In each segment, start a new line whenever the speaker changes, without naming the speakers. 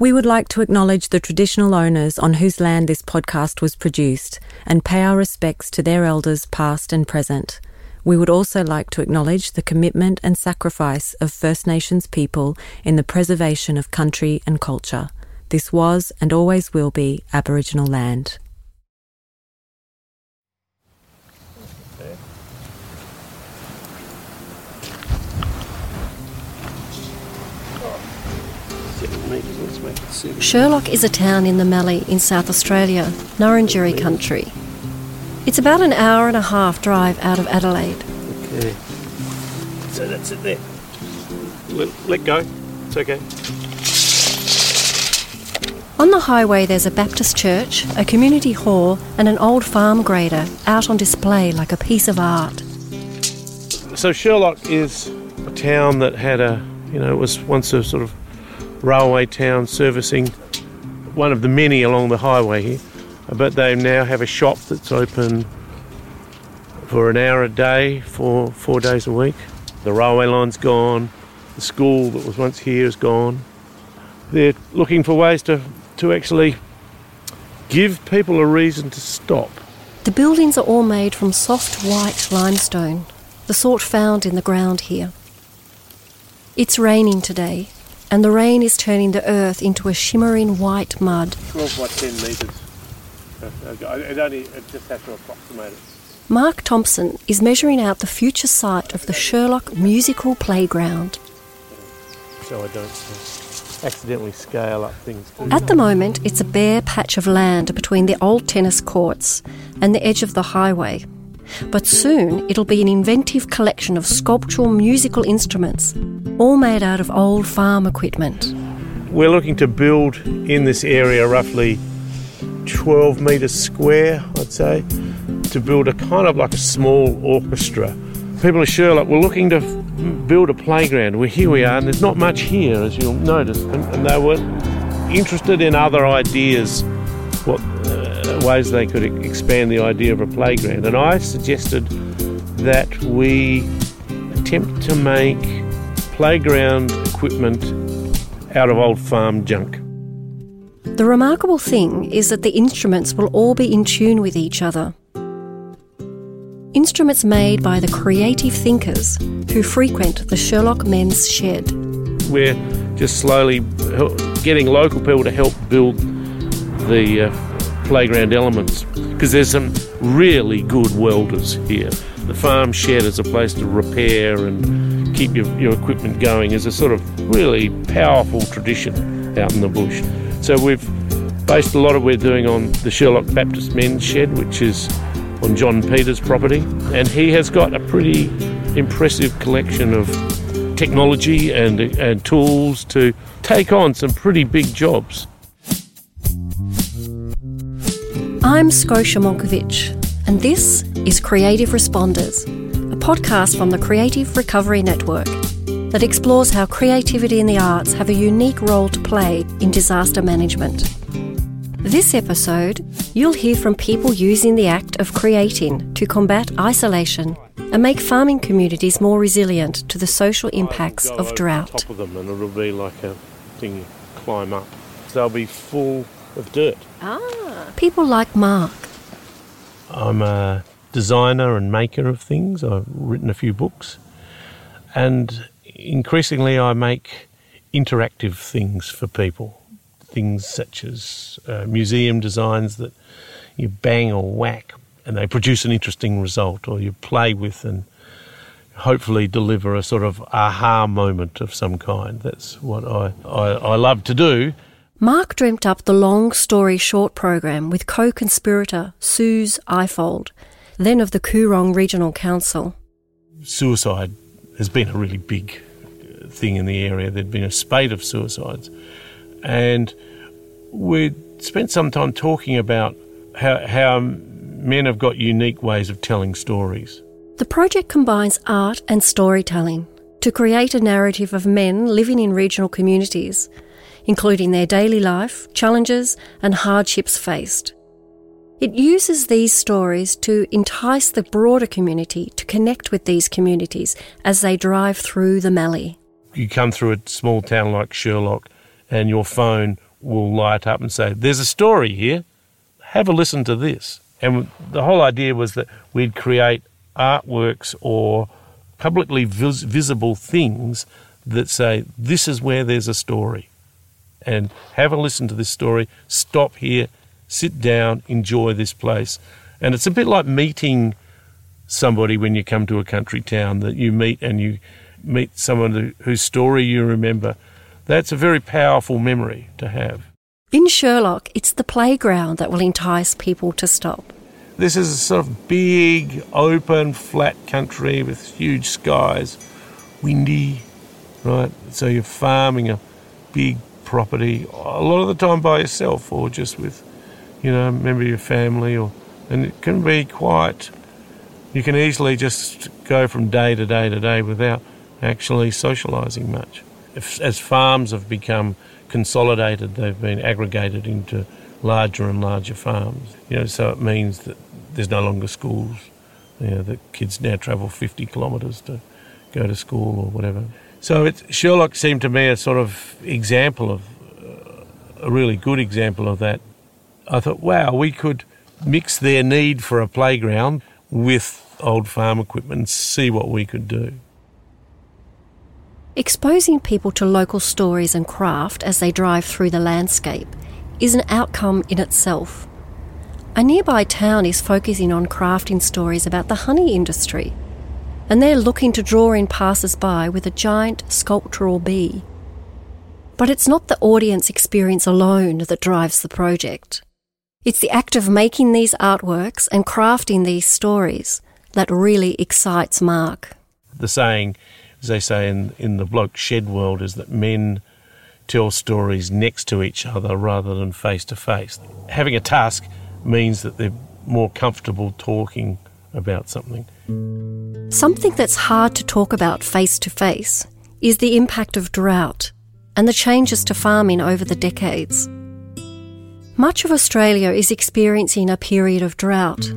We would like to acknowledge the traditional owners on whose land this podcast was produced and pay our respects to their elders past and present. We would also like to acknowledge the commitment and sacrifice of First Nations people in the preservation of country and culture. This was and always will be Aboriginal land.
Sherlock is a town in the Mallee in South Australia, Ngarrindjeri country. It's about an hour and a half drive out of Adelaide.
Okay. So that's it there. Let, let go. It's okay.
On the highway, there's a Baptist church, a community hall, and an old farm grader out on display like a piece of art.
So Sherlock is a town that had a, you know, it was once a sort of railway town servicing one of the many along the highway here. But they now have a shop that's open for an hour a day, for four days a week. The railway line's gone. The school that was once here is gone. They're looking for ways to, to actually give people a reason to stop.
The buildings are all made from soft white limestone, the sort found in the ground here. It's raining today, and the rain is turning the earth into a shimmering white mud.
12 by 10 metres. It only it just has to approximate it.
Mark Thompson is measuring out the future site of the Sherlock Musical Playground.
So I don't uh, accidentally scale up things. Too.
At the moment, it's a bare patch of land between the old tennis courts and the edge of the highway. But soon it'll be an inventive collection of sculptural musical instruments, all made out of old farm equipment.
We're looking to build in this area roughly 12 metres square, I'd say, to build a kind of like a small orchestra. People at Sherlock were looking to build a playground. Well, here we are, and there's not much here, as you'll notice. And, and they were interested in other ideas, what ways they could expand the idea of a playground. And I suggested that we attempt to make playground equipment out of old farm junk.
The remarkable thing is that the instruments will all be in tune with each other. Instruments made by the creative thinkers who frequent the Sherlock Men's Shed.
We're just slowly getting local people to help build the uh, playground elements because there's some really good welders here. The farm shed is a place to repair and keep your, your equipment going is a sort of really powerful tradition out in the bush. So we've based a lot of what we're doing on the Sherlock Baptist Men's Shed, which is on John Peters' property, and he has got a pretty impressive collection of technology and, and tools to take on some pretty big jobs.
I'm Scotia Monkivitch, and this is Creative Responders, a podcast from the Creative Recovery Network that explores how creativity and the arts have a unique role to play in disaster management. This episode, you'll hear from people using the act of creating to combat isolation and make farming communities more resilient to the social impacts of drought.
Top of them, and it'll be like a thing you climb up. They'll be full of dirt.
Ah. People like Mark.
I'm a designer and maker of things. I've written a few books, and increasingly I make interactive things for people. Things such as uh, museum designs that you bang or whack and they produce an interesting result, or you play with and hopefully deliver a sort of aha moment of some kind. That's what I, I, I love to do.
Mark dreamt up the long story short program with co conspirator Suze Ifold, then of the Coorong Regional Council.
Suicide has been a really big uh, thing in the area. There'd been a spate of suicides. And we spent some time talking about how, how men have got unique ways of telling stories.
The project combines art and storytelling to create a narrative of men living in regional communities, including their daily life, challenges, and hardships faced. It uses these stories to entice the broader community to connect with these communities as they drive through the Mallee.
You come through a small town like Sherlock, and your phone will light up and say, There's a story here. Have a listen to this. And the whole idea was that we'd create artworks or publicly vis- visible things that say, This is where there's a story. And have a listen to this story. Stop here, sit down, enjoy this place. And it's a bit like meeting somebody when you come to a country town that you meet and you meet someone whose story you remember. That's a very powerful memory to have.
In Sherlock, it's the playground that will entice people to stop.
This is a sort of big, open, flat country with huge skies, windy, right? So you're farming a big property a lot of the time by yourself or just with, you know, a member of your family, or and it can be quite. You can easily just go from day to day to day without actually socialising much. If, as farms have become consolidated, they've been aggregated into larger and larger farms. You know, so it means that there's no longer schools. You know, that kids now travel 50 kilometres to go to school or whatever. So Sherlock seemed to me a sort of example of uh, a really good example of that. I thought, wow, we could mix their need for a playground with old farm equipment and see what we could do.
Exposing people to local stories and craft as they drive through the landscape is an outcome in itself. A nearby town is focusing on crafting stories about the honey industry, and they're looking to draw in passers by with a giant sculptural bee. But it's not the audience experience alone that drives the project. It's the act of making these artworks and crafting these stories that really excites Mark.
The saying, as they say in, in the bloke shed world, is that men tell stories next to each other rather than face to face. Having a task means that they're more comfortable talking about something.
Something that's hard to talk about face to face is the impact of drought and the changes to farming over the decades. Much of Australia is experiencing a period of drought.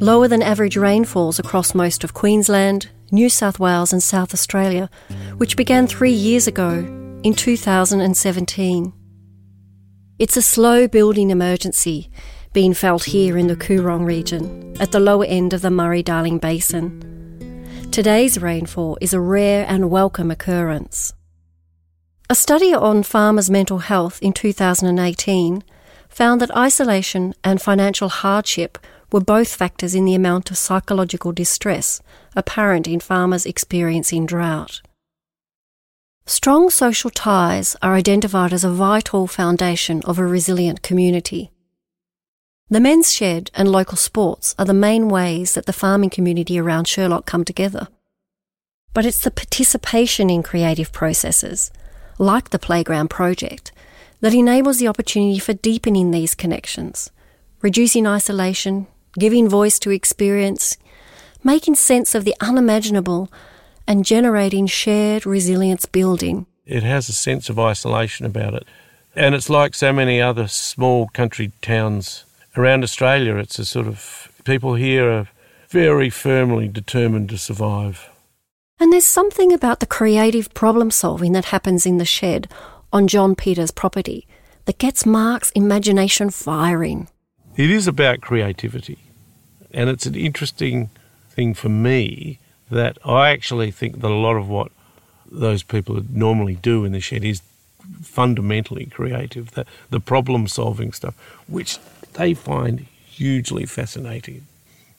Lower than average rainfalls across most of Queensland, New South Wales, and South Australia, which began three years ago in 2017. It's a slow building emergency being felt here in the Coorong region, at the lower end of the Murray Darling Basin. Today's rainfall is a rare and welcome occurrence. A study on farmers' mental health in 2018 found that isolation and financial hardship were both factors in the amount of psychological distress apparent in farmers experiencing drought. Strong social ties are identified as a vital foundation of a resilient community. The men's shed and local sports are the main ways that the farming community around Sherlock come together. But it's the participation in creative processes, like the Playground Project, that enables the opportunity for deepening these connections, reducing isolation, giving voice to experience, making sense of the unimaginable, and generating shared resilience building.
It has a sense of isolation about it. And it's like so many other small country towns around Australia. It's a sort of people here are very firmly determined to survive.
And there's something about the creative problem solving that happens in the shed on John Peters' property that gets Mark's imagination firing.
It is about creativity. And it's an interesting thing for me that I actually think that a lot of what those people normally do in the shed is fundamentally creative. The, the problem solving stuff, which they find hugely fascinating.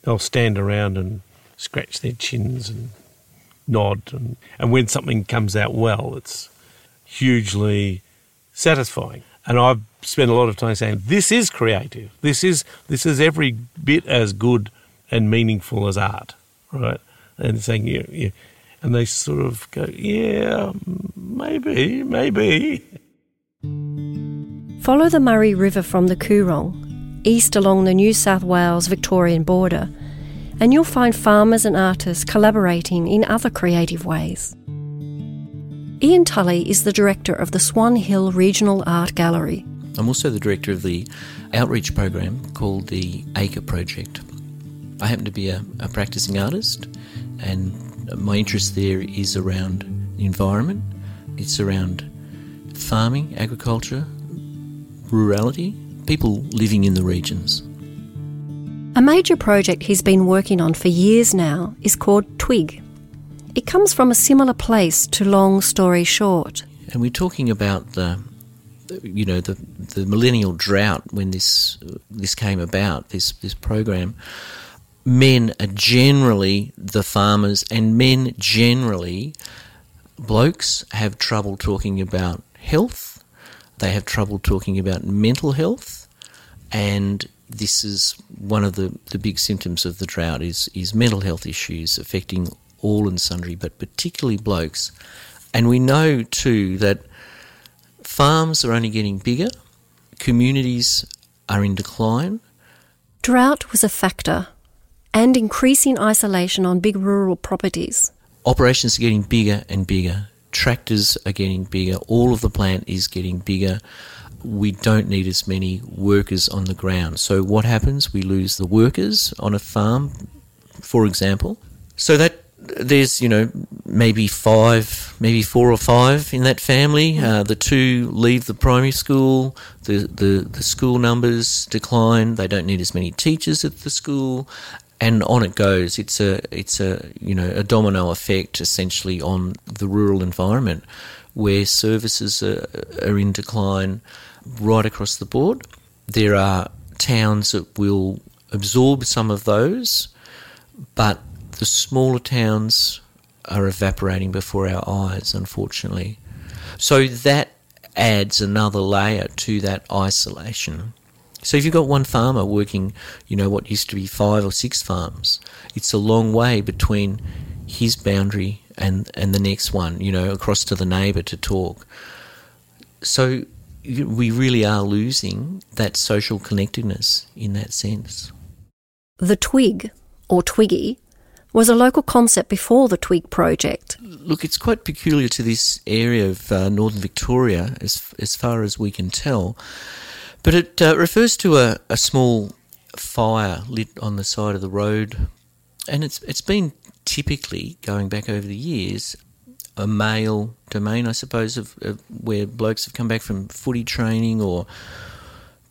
They'll stand around and scratch their chins and nod, and, and when something comes out well, it's hugely satisfying. And I've spent a lot of time saying this is creative. This is this is every bit as good and meaningful as art, right? And saying yeah, yeah. and they sort of go, yeah, maybe, maybe.
Follow the Murray River from the Coorong east along the New South Wales Victorian border, and you'll find farmers and artists collaborating in other creative ways. Ian Tully is the director of the Swan Hill Regional Art Gallery.
I'm also the director of the outreach program called the Acre Project. I happen to be a, a practicing artist, and my interest there is around the environment, it's around farming, agriculture, rurality, people living in the regions.
A major project he's been working on for years now is called Twig. It comes from a similar place to Long Story Short.
And we're talking about the, you know, the the millennial drought when this this came about. This this program. Men are generally the farmers, and men generally, blokes have trouble talking about health. They have trouble talking about mental health, and this is one of the, the big symptoms of the drought is is mental health issues affecting all and sundry, but particularly blokes. And we know too that farms are only getting bigger, communities are in decline.
Drought was a factor, and increasing isolation on big rural properties.
Operations are getting bigger and bigger. Tractors are getting bigger. All of the plant is getting bigger. We don't need as many workers on the ground. So, what happens? We lose the workers on a farm, for example. So, that there's you know maybe five, maybe four or five in that family. Uh, the two leave the primary school. The, the the school numbers decline. They don't need as many teachers at the school, and on it goes. It's a it's a you know a domino effect essentially on the rural environment, where services are, are in decline right across the board. There are towns that will absorb some of those, but the smaller towns are evaporating before our eyes, unfortunately. So that adds another layer to that isolation. So if you've got one farmer working, you know, what used to be five or six farms, it's a long way between his boundary and, and the next one, you know, across to the neighbour to talk. So we really are losing that social connectedness in that sense.
The twig, or twiggy, was a local concept before the Twig project.
Look, it's quite peculiar to this area of uh, northern Victoria, as, as far as we can tell. But it uh, refers to a, a small fire lit on the side of the road, and it's it's been typically going back over the years a male domain, I suppose, of, of, where blokes have come back from footy training or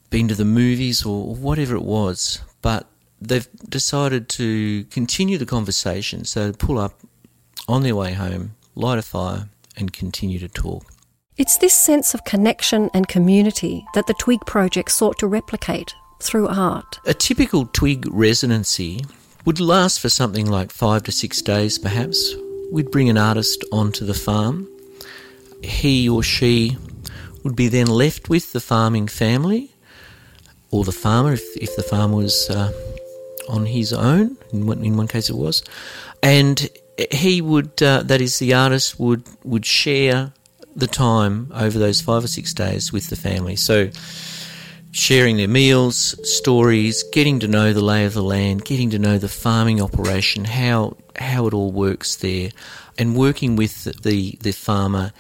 been to the movies or whatever it was. But they've decided to continue the conversation, so they pull up on their way home, light a fire, and continue to talk.
It's this sense of connection and community that the Twig Project sought to replicate through art.
A typical Twig residency would last for something like five to six days, perhaps. We'd bring an artist onto the farm. He or she would be then left with the farming family or the farmer if, if the farm was uh, on his own. In one, in one case, it was, and he would uh, that is the artist would would share the time over those five or six days with the family. So sharing their meals, stories, getting to know the lay of the land, getting to know the farming operation, how how it all works there, and working with the the farmer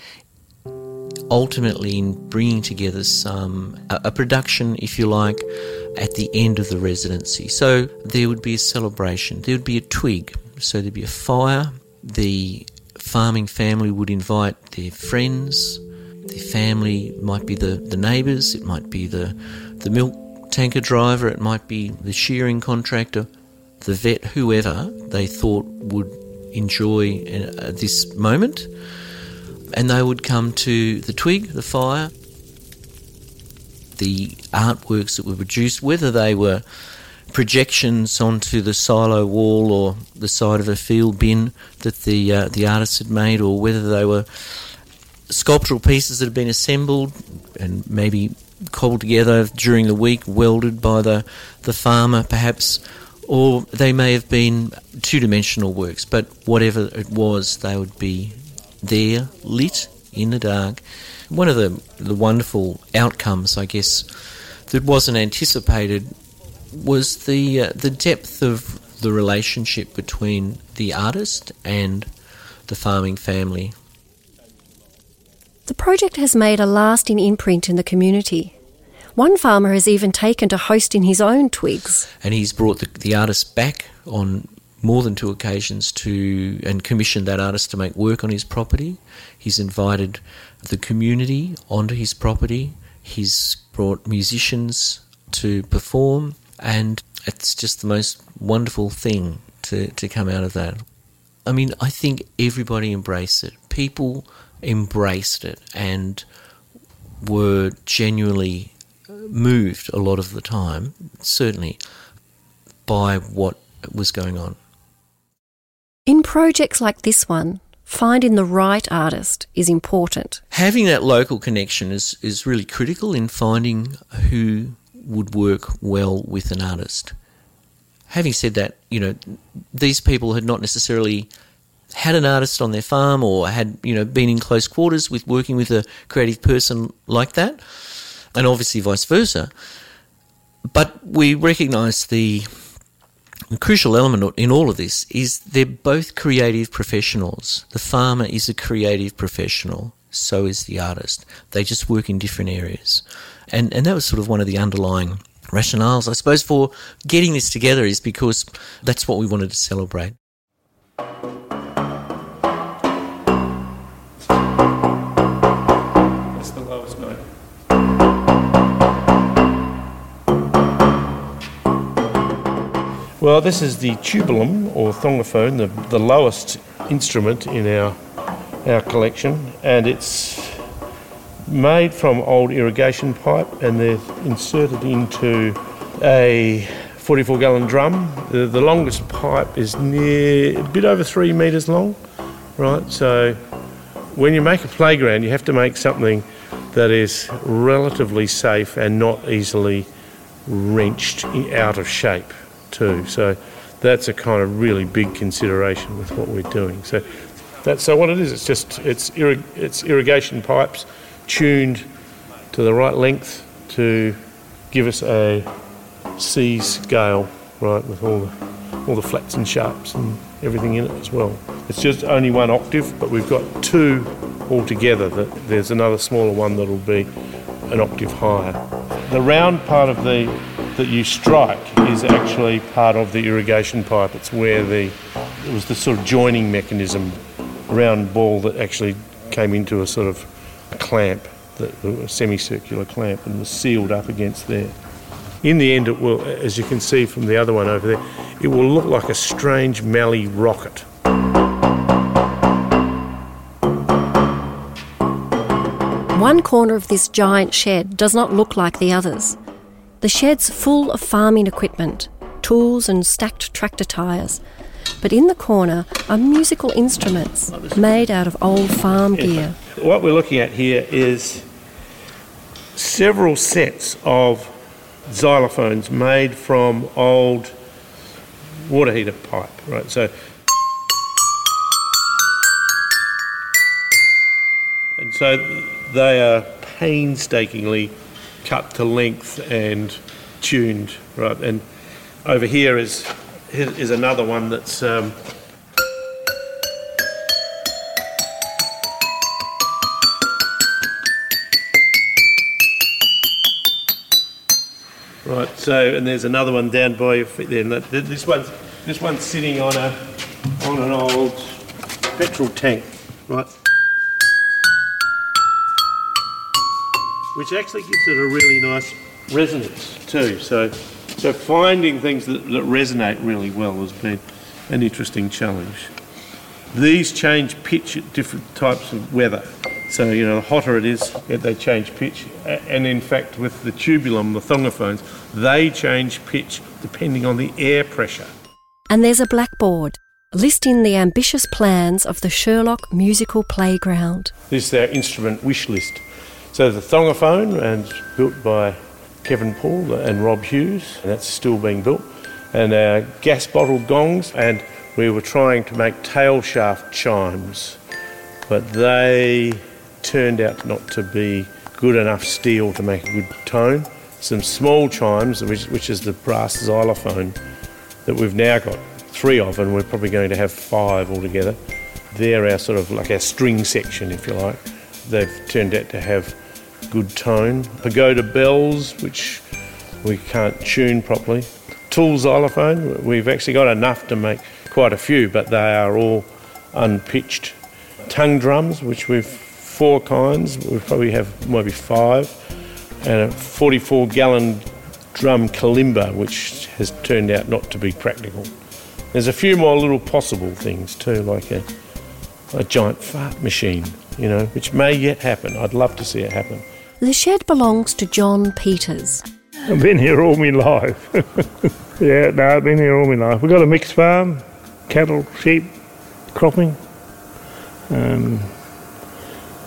ultimately in bringing together some a, a production, if you like, at the end of the residency. So there would be a celebration. There would be a twig. So there'd be a fire. The farming family would invite their friends. Their family might be the, the neighbours. It might be the the milk tanker driver. It might be the shearing contractor, the vet, whoever they thought would enjoy uh, this moment and they would come to the twig, the fire, the artworks that were produced, whether they were projections onto the silo wall or the side of a field bin that the uh, the artist had made, or whether they were sculptural pieces that had been assembled and maybe cobbled together during the week, welded by the the farmer, perhaps, or they may have been two dimensional works. But whatever it was, they would be there, lit in the dark. One of the, the wonderful outcomes, I guess, that wasn't anticipated was the uh, the depth of the relationship between the artist and the farming family.
The project has made a lasting imprint in the community. One farmer has even taken to hosting his own twigs.
And he's brought the, the artist back on more than two occasions to and commissioned that artist to make work on his property. He's invited the community onto his property. He's brought musicians to perform, and it's just the most wonderful thing to, to come out of that. I mean, I think everybody embraced it. People embraced it and were genuinely moved a lot of the time, certainly, by what was going on.
In projects like this one, finding the right artist is important.
Having that local connection is, is really critical in finding who would work well with an artist. Having said that, you know, these people had not necessarily had an artist on their farm or had, you know, been in close quarters with working with a creative person like that, and obviously vice versa. But we recognise the crucial element in all of this is they're both creative professionals. The farmer is a creative professional, so is the artist. They just work in different areas. And, and that was sort of one of the underlying rationales, I suppose, for getting this together is because that's what we wanted to celebrate.
Well, this is the tubulum or thongophone, the, the lowest instrument in our our collection, and it's made from old irrigation pipe, and they're inserted into a 44 gallon drum. The, the longest pipe is near a bit over three metres long, right? So when you make a playground, you have to make something that is relatively safe and not easily wrenched out of shape too. So that's a kind of really big consideration with what we're doing. So that's so what it is. It's just it's irrig- it's irrigation pipes tuned to the right length to give us a C scale, right, with all the all the flats and sharps and everything in it as well. It's just only one octave, but we've got two altogether. That there's another smaller one that'll be an octave higher. The round part of the that you strike is actually part of the irrigation pipe. It's where the it was the sort of joining mechanism, round ball that actually came into a sort of clamp, that, a semicircular clamp, and was sealed up against there. In the end, it will, as you can see from the other one over there, it will look like a strange Mallee rocket.
One corner of this giant shed does not look like the others. The shed's full of farming equipment, tools and stacked tractor tyres. But in the corner are musical instruments made out of old farm gear.
What we're looking at here is several sets of xylophones made from old water heater pipe, right? So and so they are painstakingly cut to length and tuned, right? And over here is is another one that's um, right. So and there's another one down by your feet there. This one's this one's sitting on a on an old petrol tank, right? Which actually gives it a really nice resonance too. So, so finding things that, that resonate really well has been an interesting challenge. These change pitch at different types of weather. So, you know, the hotter it is, they change pitch. And in fact, with the tubulum, the thongophones, they change pitch depending on the air pressure.
And there's a blackboard listing the ambitious plans of the Sherlock Musical Playground.
This is our instrument wish list. So the thongophone, and built by Kevin Paul and Rob Hughes, and that's still being built. And our gas bottle gongs, and we were trying to make tail shaft chimes, but they turned out not to be good enough steel to make a good tone. Some small chimes, which, which is the brass xylophone that we've now got three of, and we're probably going to have five altogether. They're our sort of like our string section, if you like. They've turned out to have good tone. Pagoda bells, which we can't tune properly. Tool xylophone, we've actually got enough to make quite a few, but they are all unpitched. Tongue drums, which we've four kinds, we probably have maybe five, and a 44 gallon drum kalimba, which has turned out not to be practical. There's a few more little possible things too, like a, a giant fart machine, you know, which may yet happen. I'd love to see it happen.
The shed belongs to John Peters.
I've been here all my life. yeah, no, I've been here all my life. We've got a mixed farm, cattle, sheep, cropping. Um,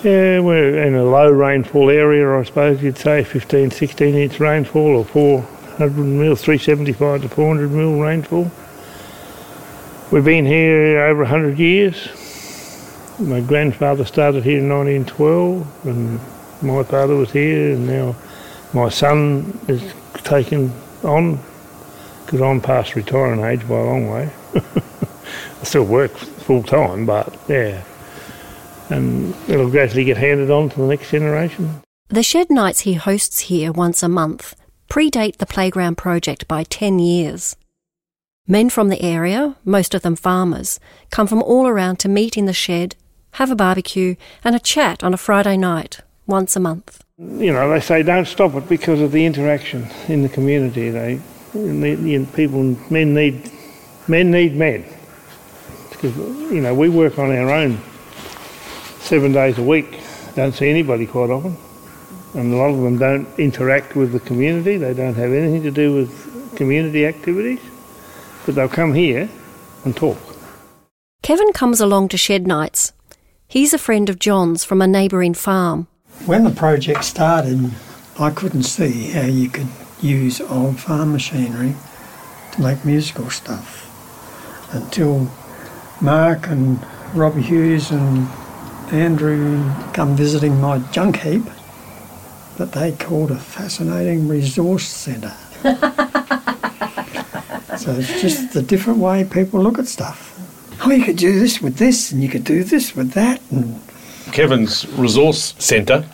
yeah, we're in a low rainfall area, I suppose you'd say, 15, 16 inch rainfall or 400 mil, 375 to 400 mil rainfall. We've been here over 100 years. My grandfather started here in 1912 and my father was here and now my son is taking on because I'm past retiring age by a long way. I still work full time, but yeah. And it'll gradually get handed on to the next generation.
The shed nights he hosts here once a month predate the playground project by 10 years. Men from the area, most of them farmers, come from all around to meet in the shed, have a barbecue, and a chat on a Friday night, once a month.
You know, they say don't stop it because of the interaction in the community. They, you know, people, men need, men need men. Because you know we work on our own seven days a week. Don't see anybody quite often, and a lot of them don't interact with the community. They don't have anything to do with community activities, but they'll come here and talk.
Kevin comes along to shed nights. He's a friend of John's from a neighbouring farm.
When the project started, I couldn't see how you could use old farm machinery to make musical stuff until Mark and Robbie Hughes and Andrew come visiting my junk heap that they called a fascinating resource centre. so it's just the different way people look at stuff. Oh, you could do this with this, and you could do this with that, and
Kevin's resource centre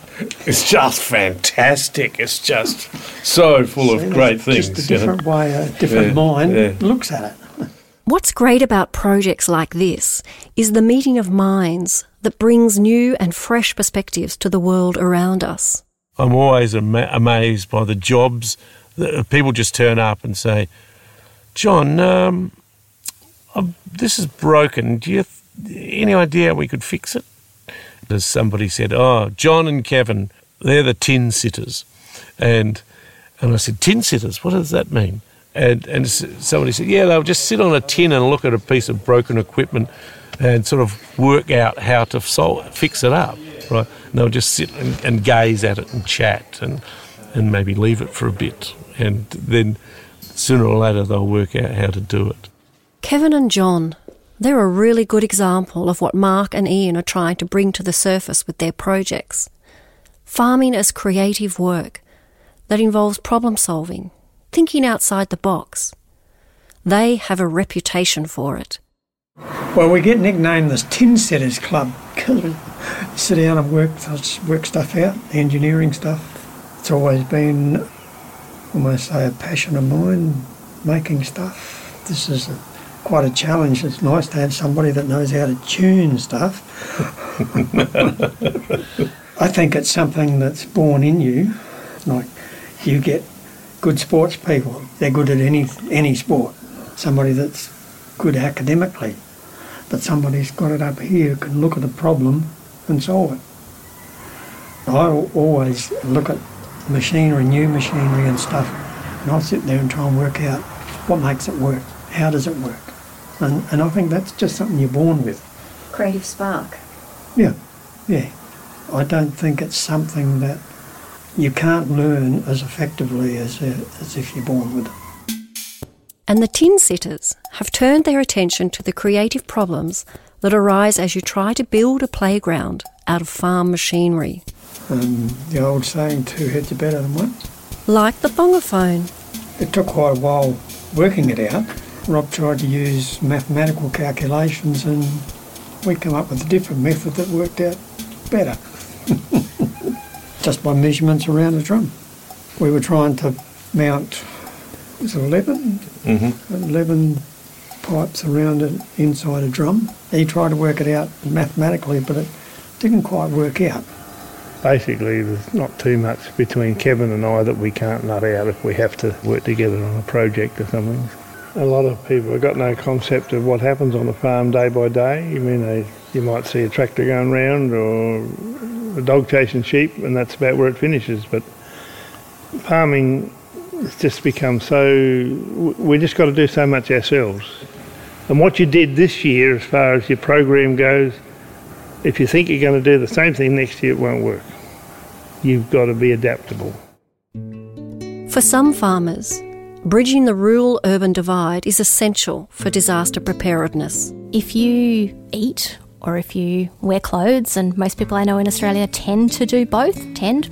is just fantastic. It's just so full of great things.
Just a
you know.
different way, a different
Yeah,
mind
yeah.
looks at it.
What's great about projects like this is the meeting of minds that brings new and fresh perspectives to the world around us.
I'm always ama- amazed by the jobs that people just turn up and say, John, um, this is broken. Do you have any idea we could fix it? As somebody said, oh, John and Kevin, they're the tin sitters. And, and I said, tin sitters? What does that mean? And, and somebody said, yeah, they'll just sit on a tin and look at a piece of broken equipment and sort of work out how to solve, fix it up, right? And they'll just sit and, and gaze at it and chat and, and maybe leave it for a bit. And then sooner or later they'll work out how to do it.
Kevin and John, they're a really good example of what Mark and Ian are trying to bring to the surface with their projects. Farming as creative work that involves problem solving, thinking outside the box. They have a reputation for it.
Well, we get nicknamed the Tin Setters Club because we sit down and work, work stuff out, engineering stuff. It's always been, almost say, a passion of mine, making stuff. This is a, quite a challenge. It's nice to have somebody that knows how to tune stuff. I think it's something that's born in you. Like you get good sports people, they're good at any any sport. Somebody that's good academically, but somebody's got it up here can look at a problem and solve it. I al- always look at machinery, new machinery and stuff, and I'll sit there and try and work out what makes it work, how does it work, and and I think that's just something you're born with.
Creative spark.
Yeah, yeah. I don't think it's something that you can't learn as effectively as, uh, as if you're born with it.
And the tin sitters have turned their attention to the creative problems that arise as you try to build a playground out of farm machinery,
Um, the old saying, two heads are better than one.
like the bongophone.
It took quite a while working it out. Rob tried to use mathematical calculations and we come up with a different method that worked out better. Just by measurements around the drum. We were trying to mount, was it 11?
Mm-hmm.
11 pipes around it inside a drum. He tried to work it out mathematically, but it didn't quite work out.
Basically, there's not too much between Kevin and I that we can't nut out if we have to work together on a project or something. A lot of people have got no concept of what happens on a farm day by day. I mean, they, you might see a tractor going round or a dog chasing sheep, and that's about where it finishes. But farming has just become so. We just got to do so much ourselves. And what you did this year, as far as your program goes, if you think you're going to do the same thing next year, it won't work. You've got to be adaptable.
For some farmers, bridging the rural urban divide is essential for disaster preparedness.
If you eat or if you wear clothes, and most people I know in Australia tend to do both, tend,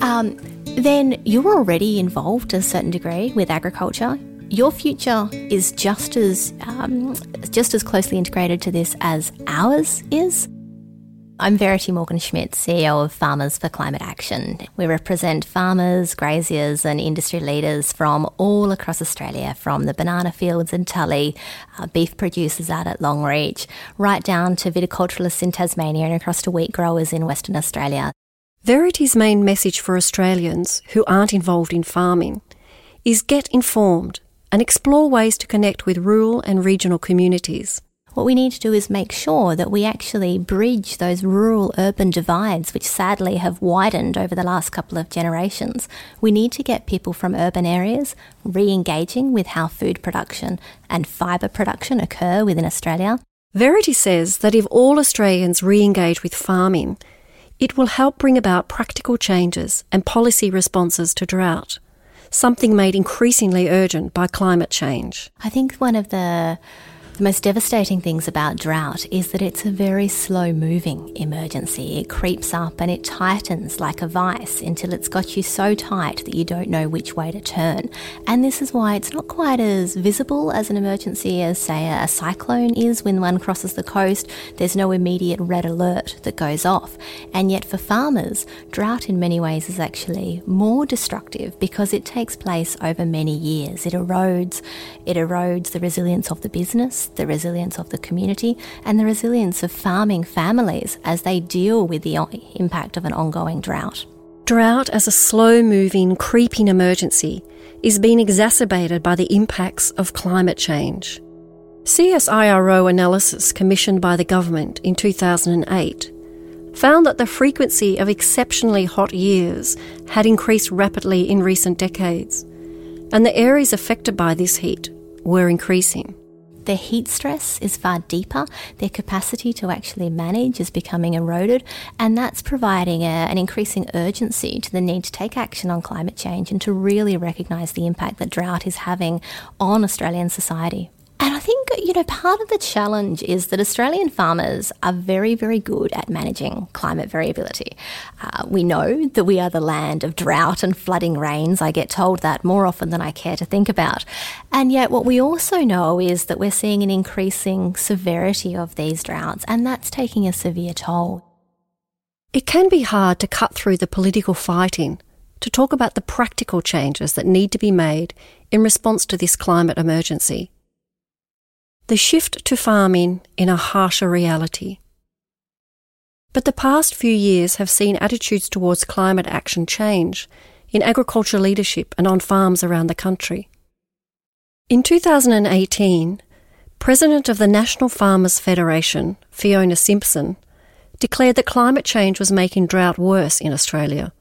um, then you're already involved to a certain degree with agriculture. Your future is just as um, just as closely integrated to this as ours is. I'm Verity Morgan Schmidt, CEO of Farmers for Climate Action. We represent farmers, graziers, and industry leaders from all across Australia, from the banana fields in Tully, uh, beef producers out at Longreach, right down to viticulturalists in Tasmania and across to wheat growers in Western Australia.
Verity's main message for Australians who aren't involved in farming is get informed and explore ways to connect with rural and regional communities.
What we need to do is make sure that we actually bridge those rural urban divides, which sadly have widened over the last couple of generations. We need to get people from urban areas re engaging with how food production and fibre production occur within Australia.
Verity says that if all Australians re engage with farming, it will help bring about practical changes and policy responses to drought, something made increasingly urgent by climate change.
I think one of the the most devastating things about drought is that it's a very slow moving emergency. It creeps up and it tightens like a vice until it's got you so tight that you don't know which way to turn. And this is why it's not quite as visible as an emergency as, say, a cyclone is when one crosses the coast. There's no immediate red alert that goes off. And yet, for farmers, drought in many ways is actually more destructive because it takes place over many years. It erodes, it erodes the resilience of the business the resilience of the community, and the resilience of farming families as they deal with the impact of an ongoing drought.
Drought as a slow moving, creeping emergency is being exacerbated by the impacts of climate change. CSIRO analysis commissioned by the government in 2008 found that the frequency of exceptionally hot years had increased rapidly in recent decades, and the areas affected by this heat were increasing.
Their heat stress is far deeper. Their capacity to actually manage is becoming eroded, and that's providing a, an increasing urgency to the need to take action on climate change and to really recognise the impact that drought is having on Australian society. And I think, you know, part of the challenge is that Australian farmers are very, very good at managing climate variability. Uh, we know that we are the land of drought and flooding rains. I get told that more often than I care to think about. And yet, what we also know is that we're seeing an increasing severity of these droughts, and that's taking a severe toll.
It can be hard to cut through the political fighting to talk about the practical changes that need to be made in response to this climate emergency the shift to farming in a harsher reality. But the past few years have seen attitudes towards climate action change in agriculture leadership and on farms around the country. In 2018, President of the National Farmers Federation, Fiona Simpson, declared that climate change was making drought worse in Australia.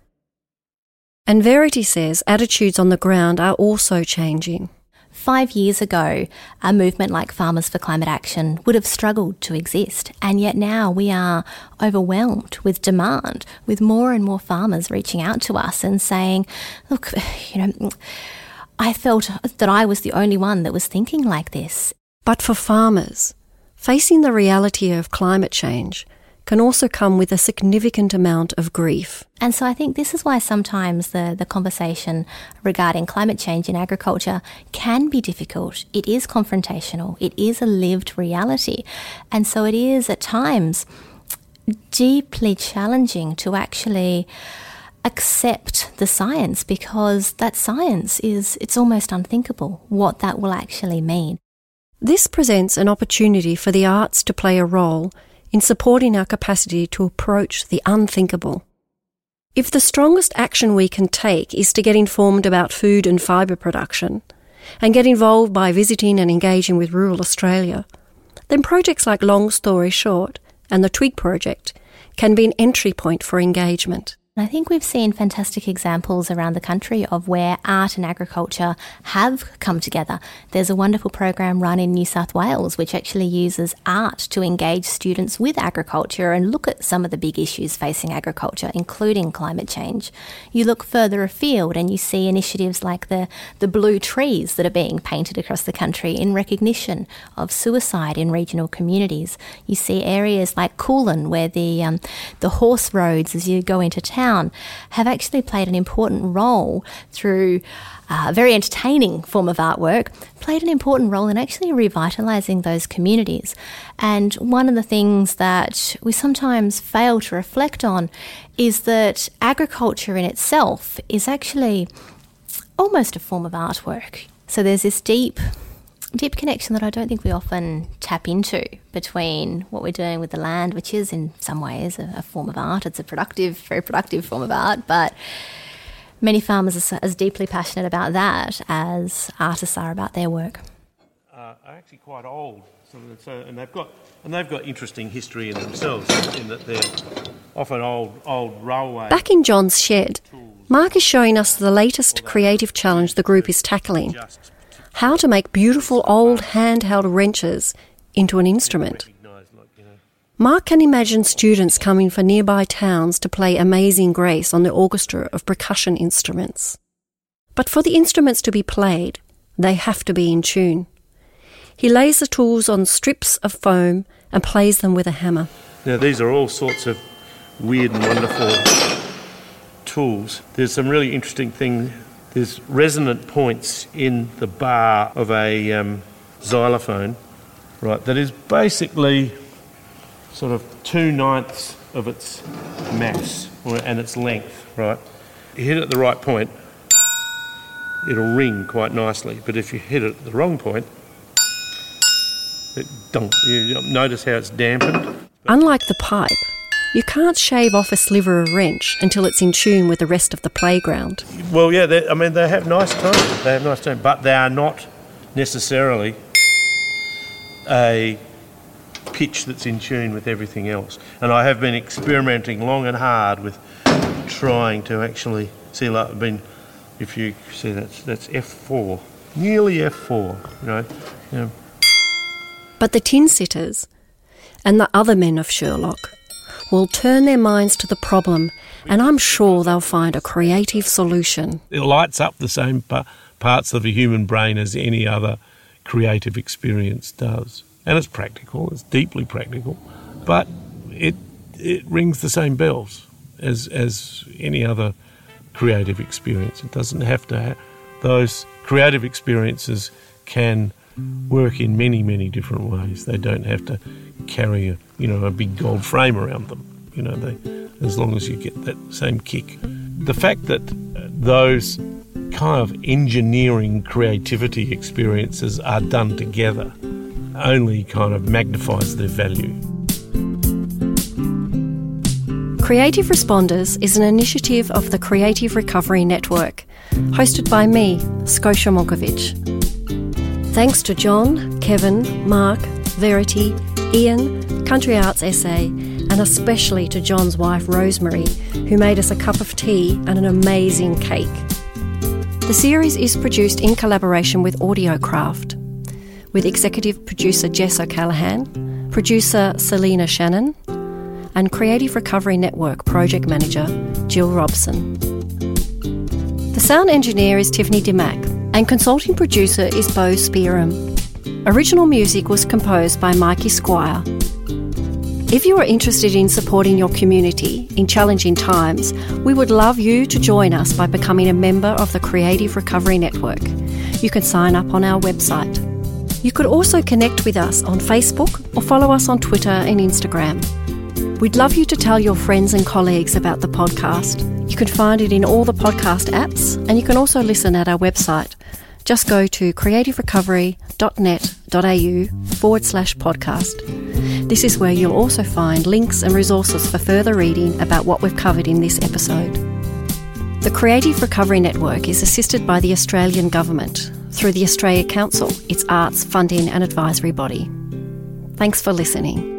And Verity says attitudes on the ground are also changing.
Five years ago, a movement like Farmers for Climate Action would have struggled to exist, and yet now we are overwhelmed with demand, with more and more farmers reaching out to us and saying, Look, you know, I felt that I was the only one that was thinking like this.
But for farmers, facing the reality of climate change can also come with a significant amount of grief.
And so I think this is why sometimes the, the conversation regarding climate change in agriculture can be difficult. It is confrontational, it is a lived reality. And so it is at times deeply challenging to actually accept the science because that science is it's almost unthinkable what that will actually mean
This presents an opportunity for the arts to play a role in supporting our capacity to approach the unthinkable. If the strongest action we can take is to get informed about food and fibre production, and get involved by visiting and engaging with rural Australia, then projects like Long Story Short and the Twig Project can be an entry point for engagement.
I think we've seen fantastic examples around the country of where art and agriculture have come together. There's a wonderful program run in New South Wales which actually uses art to engage students with agriculture and look at some of the big issues facing agriculture, including climate change. You look further afield and you see initiatives like the, the blue trees that are being painted across the country in recognition of suicide in regional communities. You see areas like Coolin where the, um, the horse roads as you go into town town have actually played an important role through uh, a very entertaining form of artwork, played an important role in actually revitalising those communities. And one of the things that we sometimes fail to reflect on is that agriculture in itself is actually almost a form of artwork. So there's this deep deep connection that I don't think we often tap into between what we're doing with the land, which is in some ways a, a form of art. It's a productive, very productive form of art, but many farmers are as deeply passionate about that as artists are about their work.
Uh, are actually quite old, so, and they've got and they've got interesting history in themselves in that they're often old old railway.
Back in John's shed, Mark is showing us the latest creative challenge the group is tackling how to make beautiful old handheld wrenches into an instrument. Mark can imagine students coming from nearby towns to play Amazing Grace on the orchestra of percussion instruments. But for the instruments to be played, they have to be in tune. He lays the tools on strips of foam and plays them with a hammer.
Now, these are all sorts of weird and wonderful tools. There's some really interesting thing there's resonant points in the bar of a um, xylophone, right, that is basically sort of two ninths of its mass and its length, right? You hit it at the right point, it'll ring quite nicely, but if you hit it at the wrong point, it don't. You notice how it's dampened.
Unlike the pipe, you can't shave off a sliver of wrench until it's in tune with the rest of the playground.
Well, yeah, I mean, they have nice tone. They have nice tone, but they are not necessarily a pitch that's in tune with everything else. And I have been experimenting long and hard with trying to actually see, like, I've been, if you see that's that's F4, nearly F4, you know. You know.
But the tin sitters and the other men of Sherlock will turn their minds to the problem, and I'm sure they'll find a creative solution.
It lights up the same parts of the human brain as any other creative experience does. And it's practical, it's deeply practical, but it, it rings the same bells as, as any other creative experience. It doesn't have to have those creative experiences can work in many, many different ways. They don't have to carry a, you know, a big gold frame around them. You know, they, as long as you get that same kick. The fact that those kind of engineering creativity experiences are done together only kind of magnifies their value.
Creative Responders is an initiative of the Creative Recovery Network, hosted by me, Scotia Monkivitch. Thanks to John, Kevin, Mark, Verity, Ian, Country Arts SA, and especially to John's wife Rosemary, who made us a cup of tea and an amazing cake. The series is produced in collaboration with Audiocraft, with executive producer Jess O'Callaghan, producer Selena Shannon, and Creative Recovery Network project manager Jill Robson. The sound engineer is Tiffany Dimack and consulting producer is Bo Spearham. Original music was composed by Mikey Squire. If you are interested in supporting your community in challenging times, we would love you to join us by becoming a member of the Creative Recovery Network. You can sign up on our website. You could also connect with us on Facebook or follow us on Twitter and Instagram. We'd love you to tell your friends and colleagues about the podcast. You can find it in all the podcast apps, and you can also listen at our website just go to creativerecovery.net.au. creativerecovery.org.au forward slash podcast. This is where you'll also find links and resources for further reading about what we've covered in this episode. The Creative Recovery Network is assisted by the Australian Government through the Australia Council, its arts, funding and advisory body. Thanks for listening.